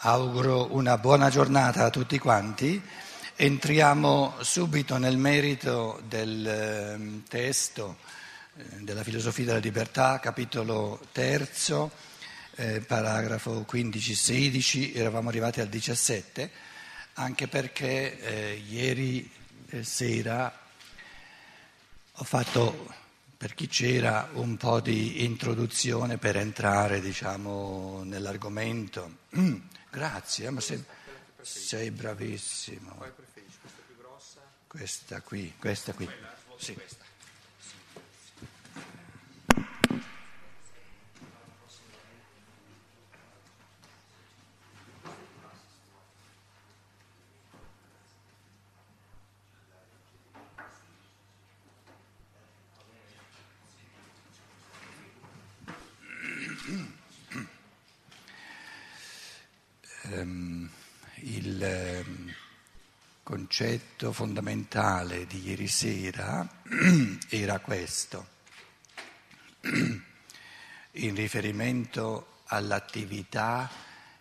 Auguro una buona giornata a tutti quanti. Entriamo subito nel merito del ehm, testo eh, della filosofia della libertà, capitolo terzo, eh, paragrafo 15-16, eravamo arrivati al 17, anche perché eh, ieri eh, sera ho fatto per chi c'era un po' di introduzione per entrare diciamo, nell'argomento. Grazie, ma sei, sei bravissimo. Questa qui, questa qui. Sì. Ehm, il ehm, concetto fondamentale di ieri sera era questo, in riferimento all'attività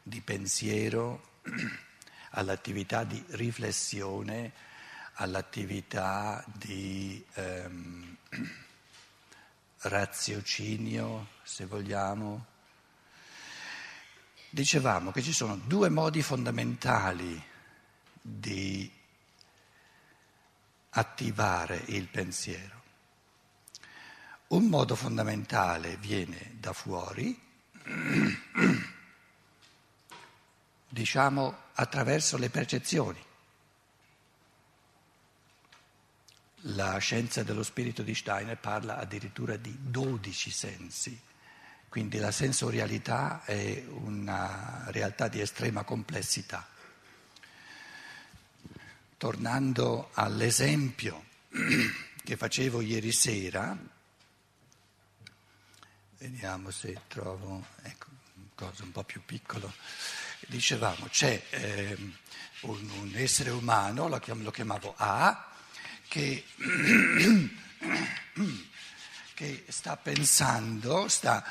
di pensiero, all'attività di riflessione, all'attività di ehm, raziocinio, se vogliamo, Dicevamo che ci sono due modi fondamentali di attivare il pensiero. Un modo fondamentale viene da fuori, diciamo attraverso le percezioni. La scienza dello spirito di Steiner parla addirittura di dodici sensi quindi la sensorialità è una realtà di estrema complessità. Tornando all'esempio che facevo ieri sera, vediamo se trovo ecco, cosa un po' più piccolo, dicevamo c'è eh, un, un, essere umano, lo, chiam, lo chiamavo A, che, che sta pensando, sta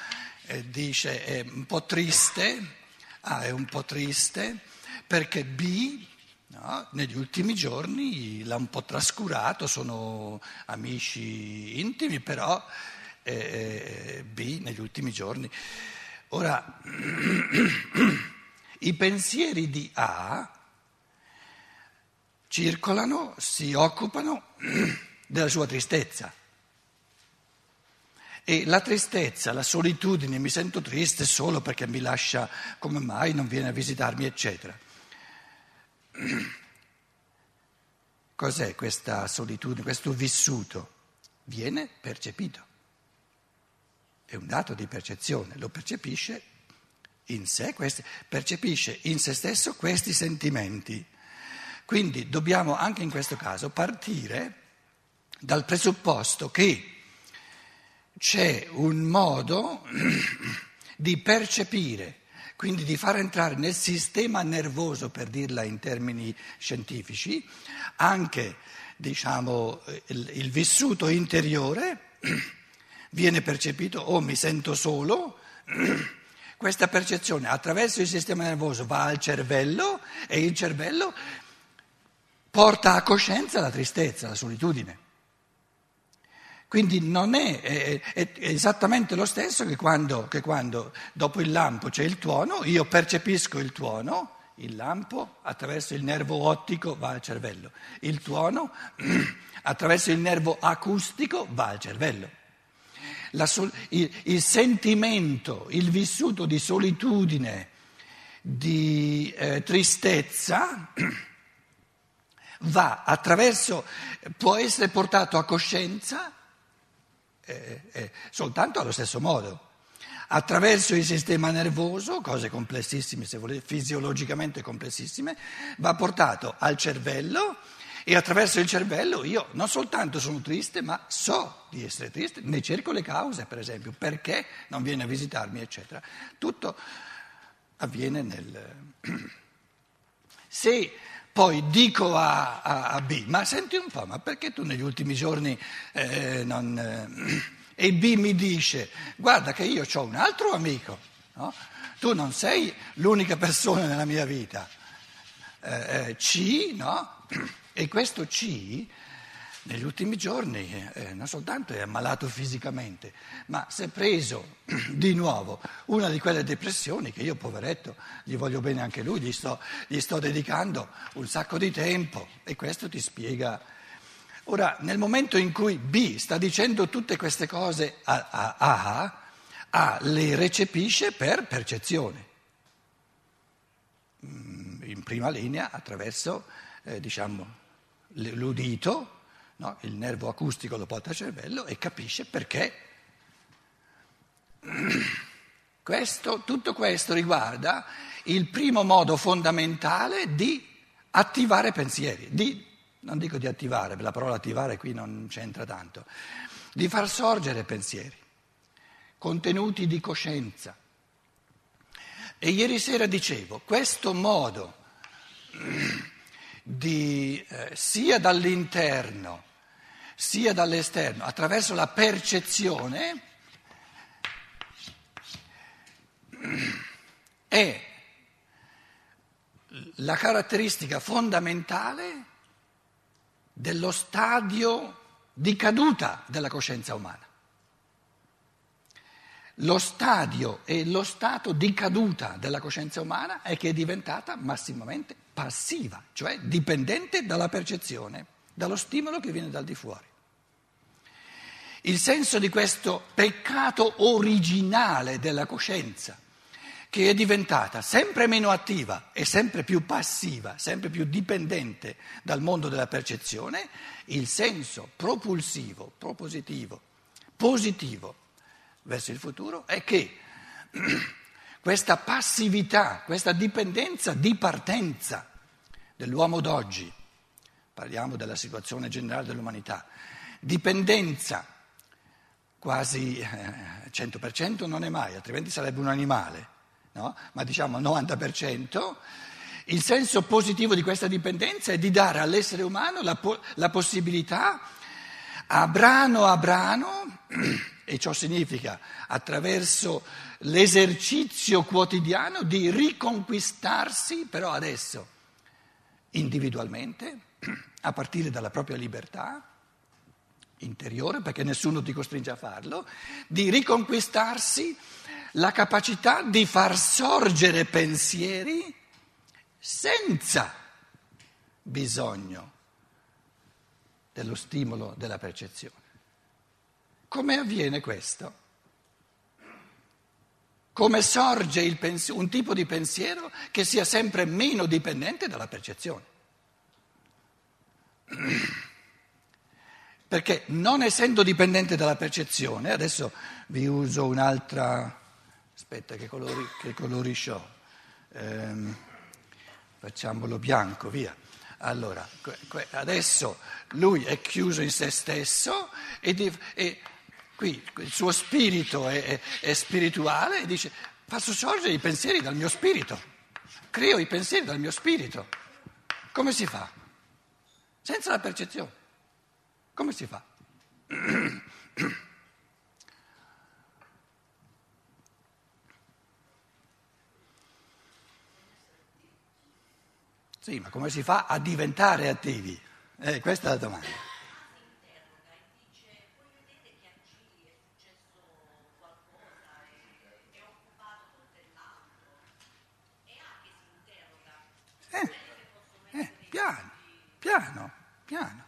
dice è un po' triste, ah, è un po' triste perché B no, negli ultimi giorni l'ha un po' trascurato, sono amici intimi, però eh, eh B negli ultimi giorni. Ora, i pensieri di A circolano, si occupano della sua tristezza. E la tristezza, la solitudine, mi sento triste solo perché mi lascia, come mai non viene a visitarmi, eccetera. Cos'è questa solitudine, questo vissuto? Viene percepito. È un dato di percezione, lo percepisce in sé, percepisce in se stesso questi sentimenti. Quindi dobbiamo anche in questo caso partire dal presupposto che c'è un modo di percepire, quindi di far entrare nel sistema nervoso, per dirla in termini scientifici, anche diciamo, il, il vissuto interiore, viene percepito o oh, mi sento solo, questa percezione attraverso il sistema nervoso va al cervello e il cervello porta a coscienza la tristezza, la solitudine. Quindi non è, è, è, esattamente lo stesso che quando, che quando dopo il lampo c'è il tuono, io percepisco il tuono, il lampo attraverso il nervo ottico va al cervello, il tuono attraverso il nervo acustico va al cervello. Sol, il, il, sentimento, il vissuto di solitudine, di eh, tristezza, va attraverso, può essere portato a coscienza eh, eh, soltanto allo stesso modo. Attraverso il sistema nervoso, cose complessissime, se volete, fisiologicamente complessissime, va portato al cervello e attraverso il cervello io non soltanto sono triste, ma so di essere triste, ne cerco le cause, per esempio, perché non viene a visitarmi, eccetera. Tutto avviene nel... Se poi dico a, a, a, B, ma senti un po', ma perché tu negli ultimi giorni eh, non... Eh, e B mi dice, guarda che io ho un altro amico, no? tu non sei l'unica persona nella mia vita. Eh, eh C, no? E questo C negli ultimi giorni eh, non soltanto è ammalato fisicamente, ma si è preso di nuovo una di quelle depressioni che io, poveretto, gli voglio bene anche lui, gli sto, gli sto dedicando un sacco di tempo e questo ti spiega. Ora, nel momento in cui B sta dicendo tutte queste cose a A, a, a le recepisce per percezione, mm, in prima linea attraverso, eh, diciamo, l'udito no? il nervo acustico lo porta al cervello e capisce perché. Questo, tutto questo riguarda il primo modo fondamentale di attivare pensieri, di, non dico di attivare, la parola attivare qui non c'entra tanto, di far sorgere pensieri, contenuti di coscienza. E ieri sera dicevo, questo modo di, eh, sia dall'interno sia dall'esterno, attraverso la percezione, è la caratteristica fondamentale dello stadio di caduta della coscienza umana. Lo stadio e lo stato di caduta della coscienza umana è che è diventata massimamente passiva, cioè dipendente dalla percezione, dallo stimolo che viene dal di fuori. Il senso di questo peccato originale della coscienza, che è diventata sempre meno attiva e sempre più passiva, sempre più dipendente dal mondo della percezione, il senso propulsivo, propositivo, positivo verso il futuro è che questa passività, questa dipendenza di partenza dell'uomo d'oggi, parliamo della situazione generale dell'umanità, dipendenza quasi eh, 100% non è mai, altrimenti sarebbe un animale, no? ma diciamo 90%, il senso positivo di questa dipendenza è di dare all'essere umano la, po- la possibilità a brano a brano e ciò significa attraverso l'esercizio quotidiano di riconquistarsi, però adesso individualmente, a partire dalla propria libertà interiore, perché nessuno ti costringe a farlo, di riconquistarsi la capacità di far sorgere pensieri senza bisogno dello stimolo della percezione. Come avviene questo? Come sorge pens- un tipo di pensiero che sia sempre meno dipendente dalla percezione? Perché non essendo dipendente dalla percezione, adesso vi uso un'altra, aspetta che colori, che colori ehm, facciamolo bianco, via. Allora, adesso lui è chiuso in se stesso e, e Qui il suo spirito è, è, è spirituale e dice faccio sorgere i pensieri dal mio spirito, creo i pensieri dal mio spirito. Come si fa? Senza la percezione. Come si fa? Sì, ma come si fa a diventare attivi? Eh, questa è la domanda. Piano, piano, piano.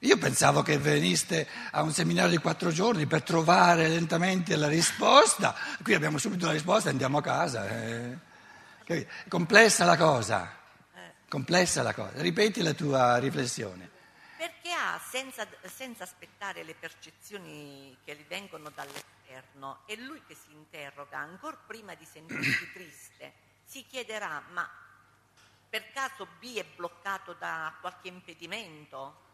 Io pensavo che veniste a un seminario di quattro giorni per trovare lentamente la risposta. Qui abbiamo subito la risposta e andiamo a casa. Eh. È complessa la cosa. Complessa la cosa. Ripeti la tua riflessione. Perché ha, senza, senza aspettare le percezioni che gli vengono dall'esterno, è lui che si interroga, ancora prima di sentirsi triste, si chiederà, ma per caso B è bloccato da qualche impedimento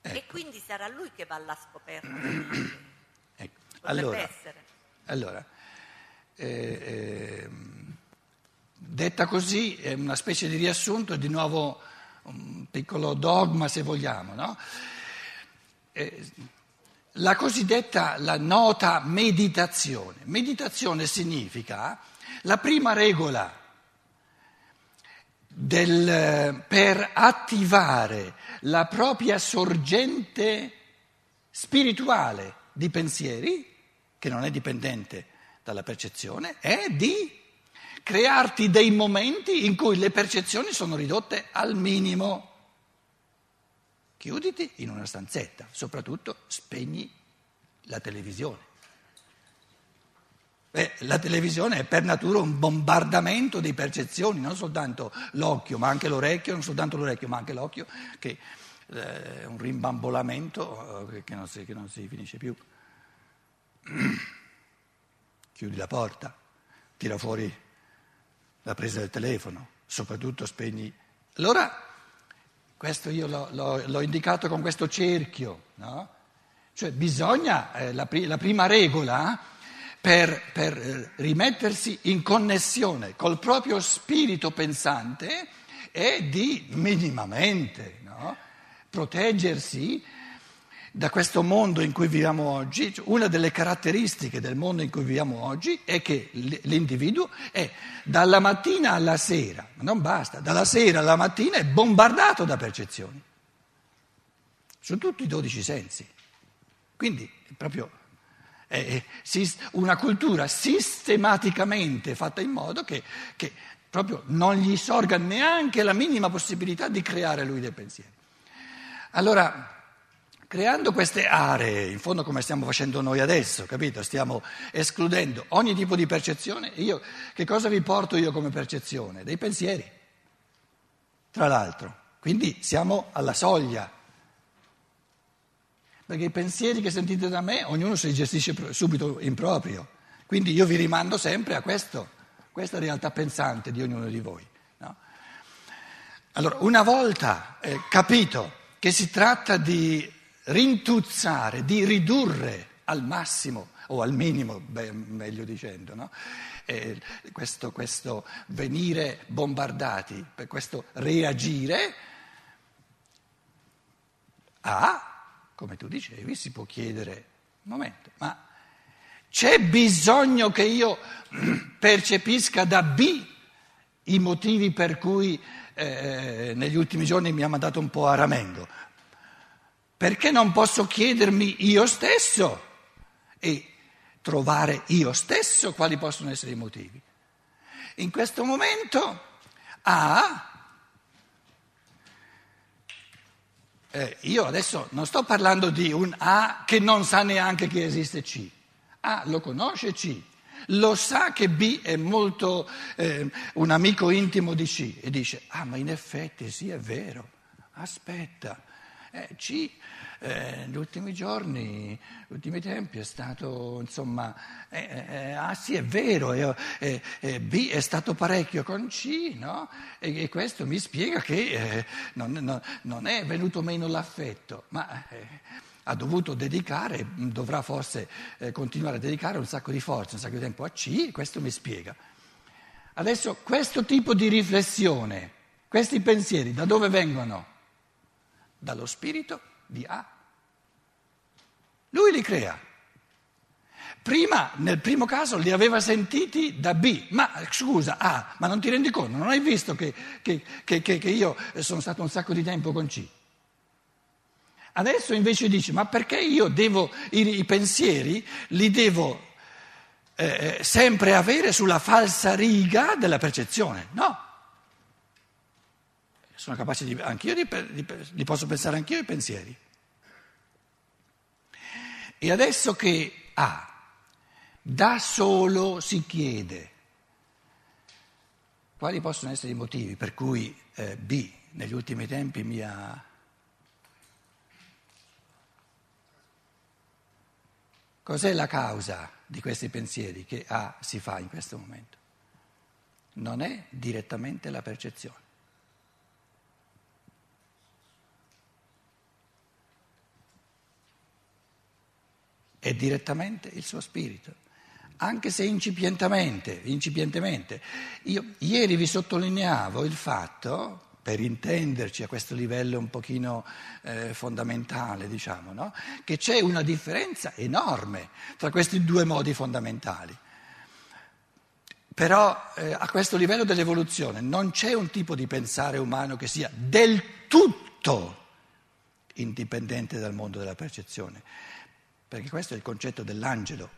ecco. e quindi sarà lui che va alla scoperta. ecco. Allora, allora eh, eh, detta così è una specie di riassunto, di nuovo un piccolo dogma se vogliamo. No? Eh, la cosiddetta, la nota meditazione. Meditazione significa la prima regola del, per attivare la propria sorgente spirituale di pensieri, che non è dipendente dalla percezione, è di crearti dei momenti in cui le percezioni sono ridotte al minimo. Chiuditi in una stanzetta, soprattutto spegni la televisione. Beh, la televisione è per natura un bombardamento di percezioni, non soltanto l'occhio, ma anche l'orecchio, non soltanto l'orecchio, ma anche l'occhio, che eh, è un rimbambolamento eh, che non si, che non si finisce più. Chiudi la porta, tira fuori la presa del telefono, soprattutto spegni. Allora, questo io l'ho, l'ho, l'ho indicato con questo cerchio, no? Cioè bisogna, eh, la, la, prima regola per, per eh, rimettersi in connessione col proprio spirito pensante è di minimamente no? proteggersi da questo mondo in cui viviamo oggi, una delle caratteristiche del mondo in cui viviamo oggi è che l'individuo è dalla mattina alla sera, ma non basta, dalla sera alla mattina è bombardato da percezioni, su tutti i dodici sensi. Quindi è proprio una cultura sistematicamente fatta in modo che, che proprio non gli sorga neanche la minima possibilità di creare lui dei pensieri. Allora, creando queste aree, in fondo come stiamo facendo noi adesso, capito? Stiamo escludendo ogni tipo di percezione. Io, che cosa vi porto io come percezione? Dei pensieri, tra l'altro. Quindi siamo alla soglia. Perché i pensieri che sentite da me, ognuno si gestisce subito in proprio. Quindi io vi rimando sempre a questo, questa realtà pensante di ognuno di voi. No? Allora, una volta eh, capito che si tratta di rintuzzare, di ridurre al massimo o al minimo, beh, meglio dicendo, no? eh, questo, questo venire bombardati, questo reagire a, come tu dicevi, si può chiedere, un momento, ma c'è bisogno che io percepisca da B i motivi per cui eh, negli ultimi giorni mi ha mandato un po' a ramengo? Perché non posso chiedermi io stesso e trovare io stesso quali possono essere i motivi? In questo momento A, eh, io adesso non sto parlando di un A che non sa neanche che esiste C. A lo conosce C, lo sa che B è molto eh, un amico intimo di C e dice, ah ma in effetti sì è vero, aspetta, eh, C eh, negli ultimi giorni, negli ultimi tempi è stato, insomma, eh, eh, eh ah sì è vero, eh, eh, B è stato parecchio con C, no? E, e questo mi spiega che non, non, non, è venuto meno l'affetto, ma ha dovuto dedicare, dovrà forse continuare a dedicare un sacco di forza, un sacco di tempo a C, questo mi spiega. Adesso questo tipo di riflessione, questi pensieri, da dove vengono? dallo spirito di A. Lui li crea. Prima, nel primo caso, li aveva sentiti da B, ma scusa, A, ma non ti rendi conto, non hai visto che, che, che, che io sono stato un sacco di tempo con C? Adesso invece dici, ma perché io devo, i, i pensieri li devo eh, eh sempre avere sulla falsa riga della percezione? No sono capace di, anch'io di, di, di posso pensare anch'io ai pensieri. E adesso che A ah, da solo si chiede quali possono essere i motivi per cui eh, B negli ultimi tempi mi ha... Cos'è la causa di questi pensieri che A si fa in questo momento? Non è direttamente la percezione. È direttamente il suo spirito, anche se incipientemente. incipientemente. Io ieri vi sottolineavo il fatto, per intenderci a questo livello un pochino eh, fondamentale, diciamo, no? che c'è una differenza enorme tra questi due modi fondamentali. Però eh, a questo livello dell'evoluzione non c'è un tipo di pensare umano che sia del tutto indipendente dal mondo della percezione, perché questo è il concetto dell'angelo.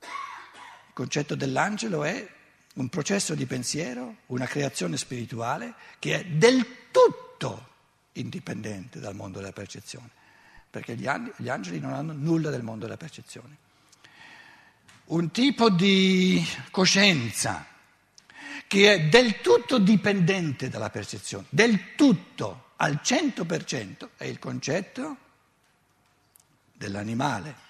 Il concetto dell'angelo è un processo di pensiero, una creazione spirituale che è del tutto indipendente dal mondo della percezione, perché gli, angeli non hanno nulla del mondo della percezione. Un tipo di coscienza che è del tutto dipendente dalla percezione, del tutto, al 100%, è il concetto dell'animale.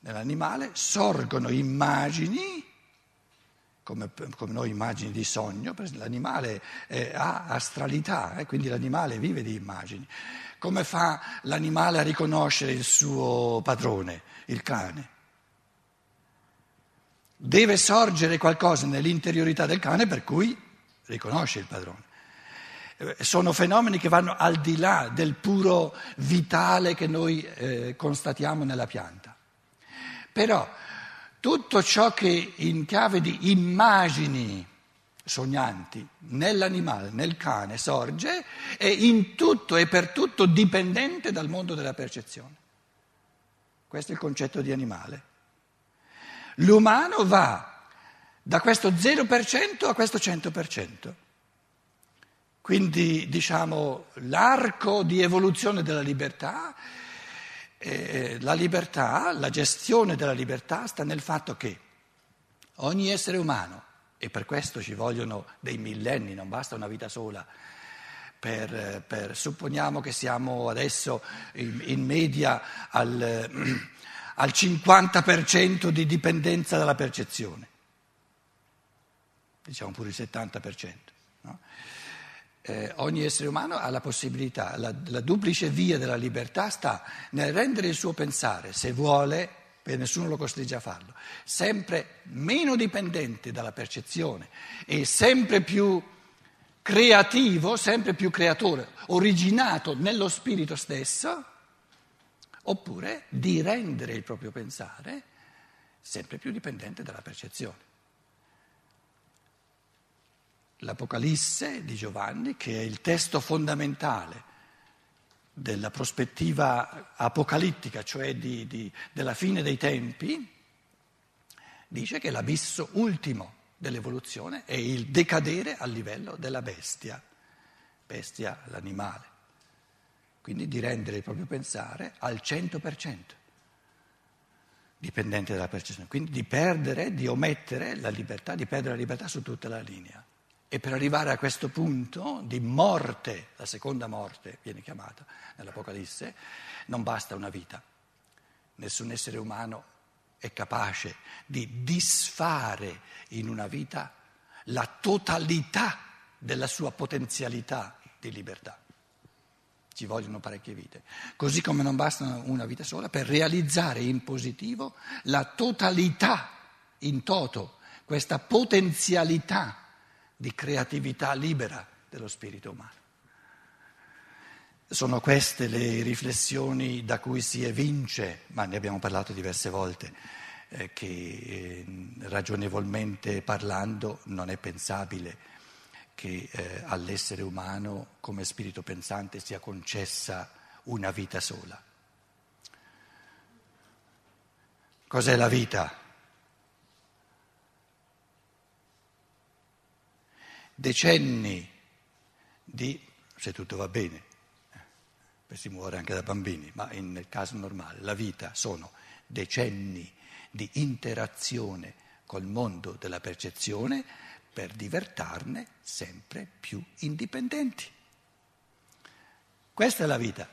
Nell'animale sorgono immagini, come, come noi immagini di sogno, l'animale eh, ha astralità, eh, quindi l'animale vive di immagini. Come fa l'animale a riconoscere il suo padrone, il cane? Deve sorgere qualcosa nell'interiorità del cane per cui riconosce il padrone. Eh, sono fenomeni che vanno al di là del puro vitale che noi eh, constatiamo nella pianta. Però tutto ciò che in chiave di immagini sognanti nell'animale, nel cane sorge, è in tutto e per tutto dipendente dal mondo della percezione. Questo è il concetto di animale. L'umano va da questo 0% a questo 100%. Quindi diciamo l'arco di evoluzione della libertà eh, la libertà, la gestione della libertà sta nel fatto che ogni essere umano, e per questo ci vogliono dei millenni, non basta una vita sola, per, per, supponiamo che siamo adesso in, in media al, al 50% di dipendenza dalla percezione, diciamo pure il 70%. No? Eh, ogni essere umano ha la possibilità, la, la, duplice via della libertà sta nel rendere il suo pensare, se vuole, e nessuno lo costringe a farlo, sempre meno dipendente dalla percezione e sempre più creativo, sempre più creatore, originato nello spirito stesso, oppure di rendere il proprio pensare sempre più dipendente dalla percezione l'Apocalisse di Giovanni, che è il testo fondamentale della prospettiva apocalittica, cioè di, di, della fine dei tempi, dice che l'abisso ultimo dell'evoluzione è il decadere al livello della bestia, bestia l'animale, quindi di rendere il proprio pensare al 100% dipendente dalla percezione, quindi di perdere, di omettere la libertà, di perdere la libertà su tutta la linea. E per arrivare a questo punto di morte, la seconda morte viene chiamata nell'Apocalisse, non basta una vita. Nessun essere umano è capace di disfare in una vita la totalità della sua potenzialità di libertà. Ci vogliono parecchie vite. Così come non basta una vita sola per realizzare in positivo la totalità in toto, questa potenzialità di creatività libera dello spirito umano. Sono queste le riflessioni da cui si evince, ma ne abbiamo parlato diverse volte, eh, che eh, ragionevolmente parlando non è pensabile che eh, all'essere umano come spirito pensante sia concessa una vita sola. Cos'è la vita? Decenni di, se tutto va bene, eh, si muore anche da bambini, ma nel caso normale la vita sono decenni di interazione col mondo della percezione per divertarne sempre più indipendenti. Questa è la vita.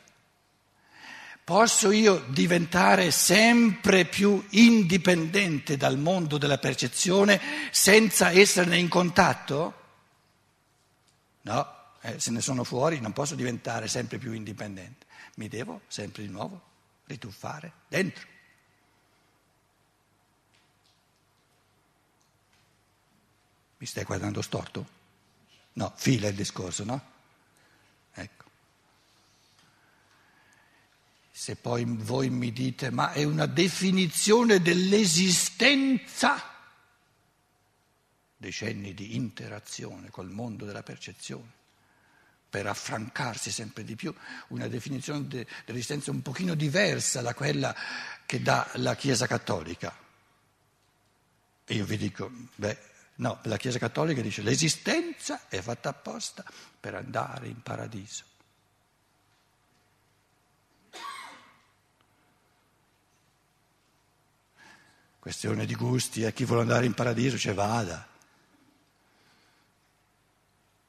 Posso io diventare sempre più indipendente dal mondo della percezione senza esserne in contatto? No, eh, se ne sono fuori non posso diventare sempre più indipendente, mi devo sempre di nuovo rituffare dentro. Mi stai guardando storto? No, fila il discorso, no? Ecco. Se poi voi mi dite, ma è una definizione dell'esistenza, decenni di interazione col mondo della percezione, per affrancarsi sempre di più, una definizione de, dell'esistenza un pochino diversa da quella che dà la Chiesa Cattolica. E io vi dico, beh, No, la Chiesa Cattolica dice l'esistenza è fatta apposta per andare in paradiso. Questione di gusti, eh? chi vuole andare in paradiso ce vada.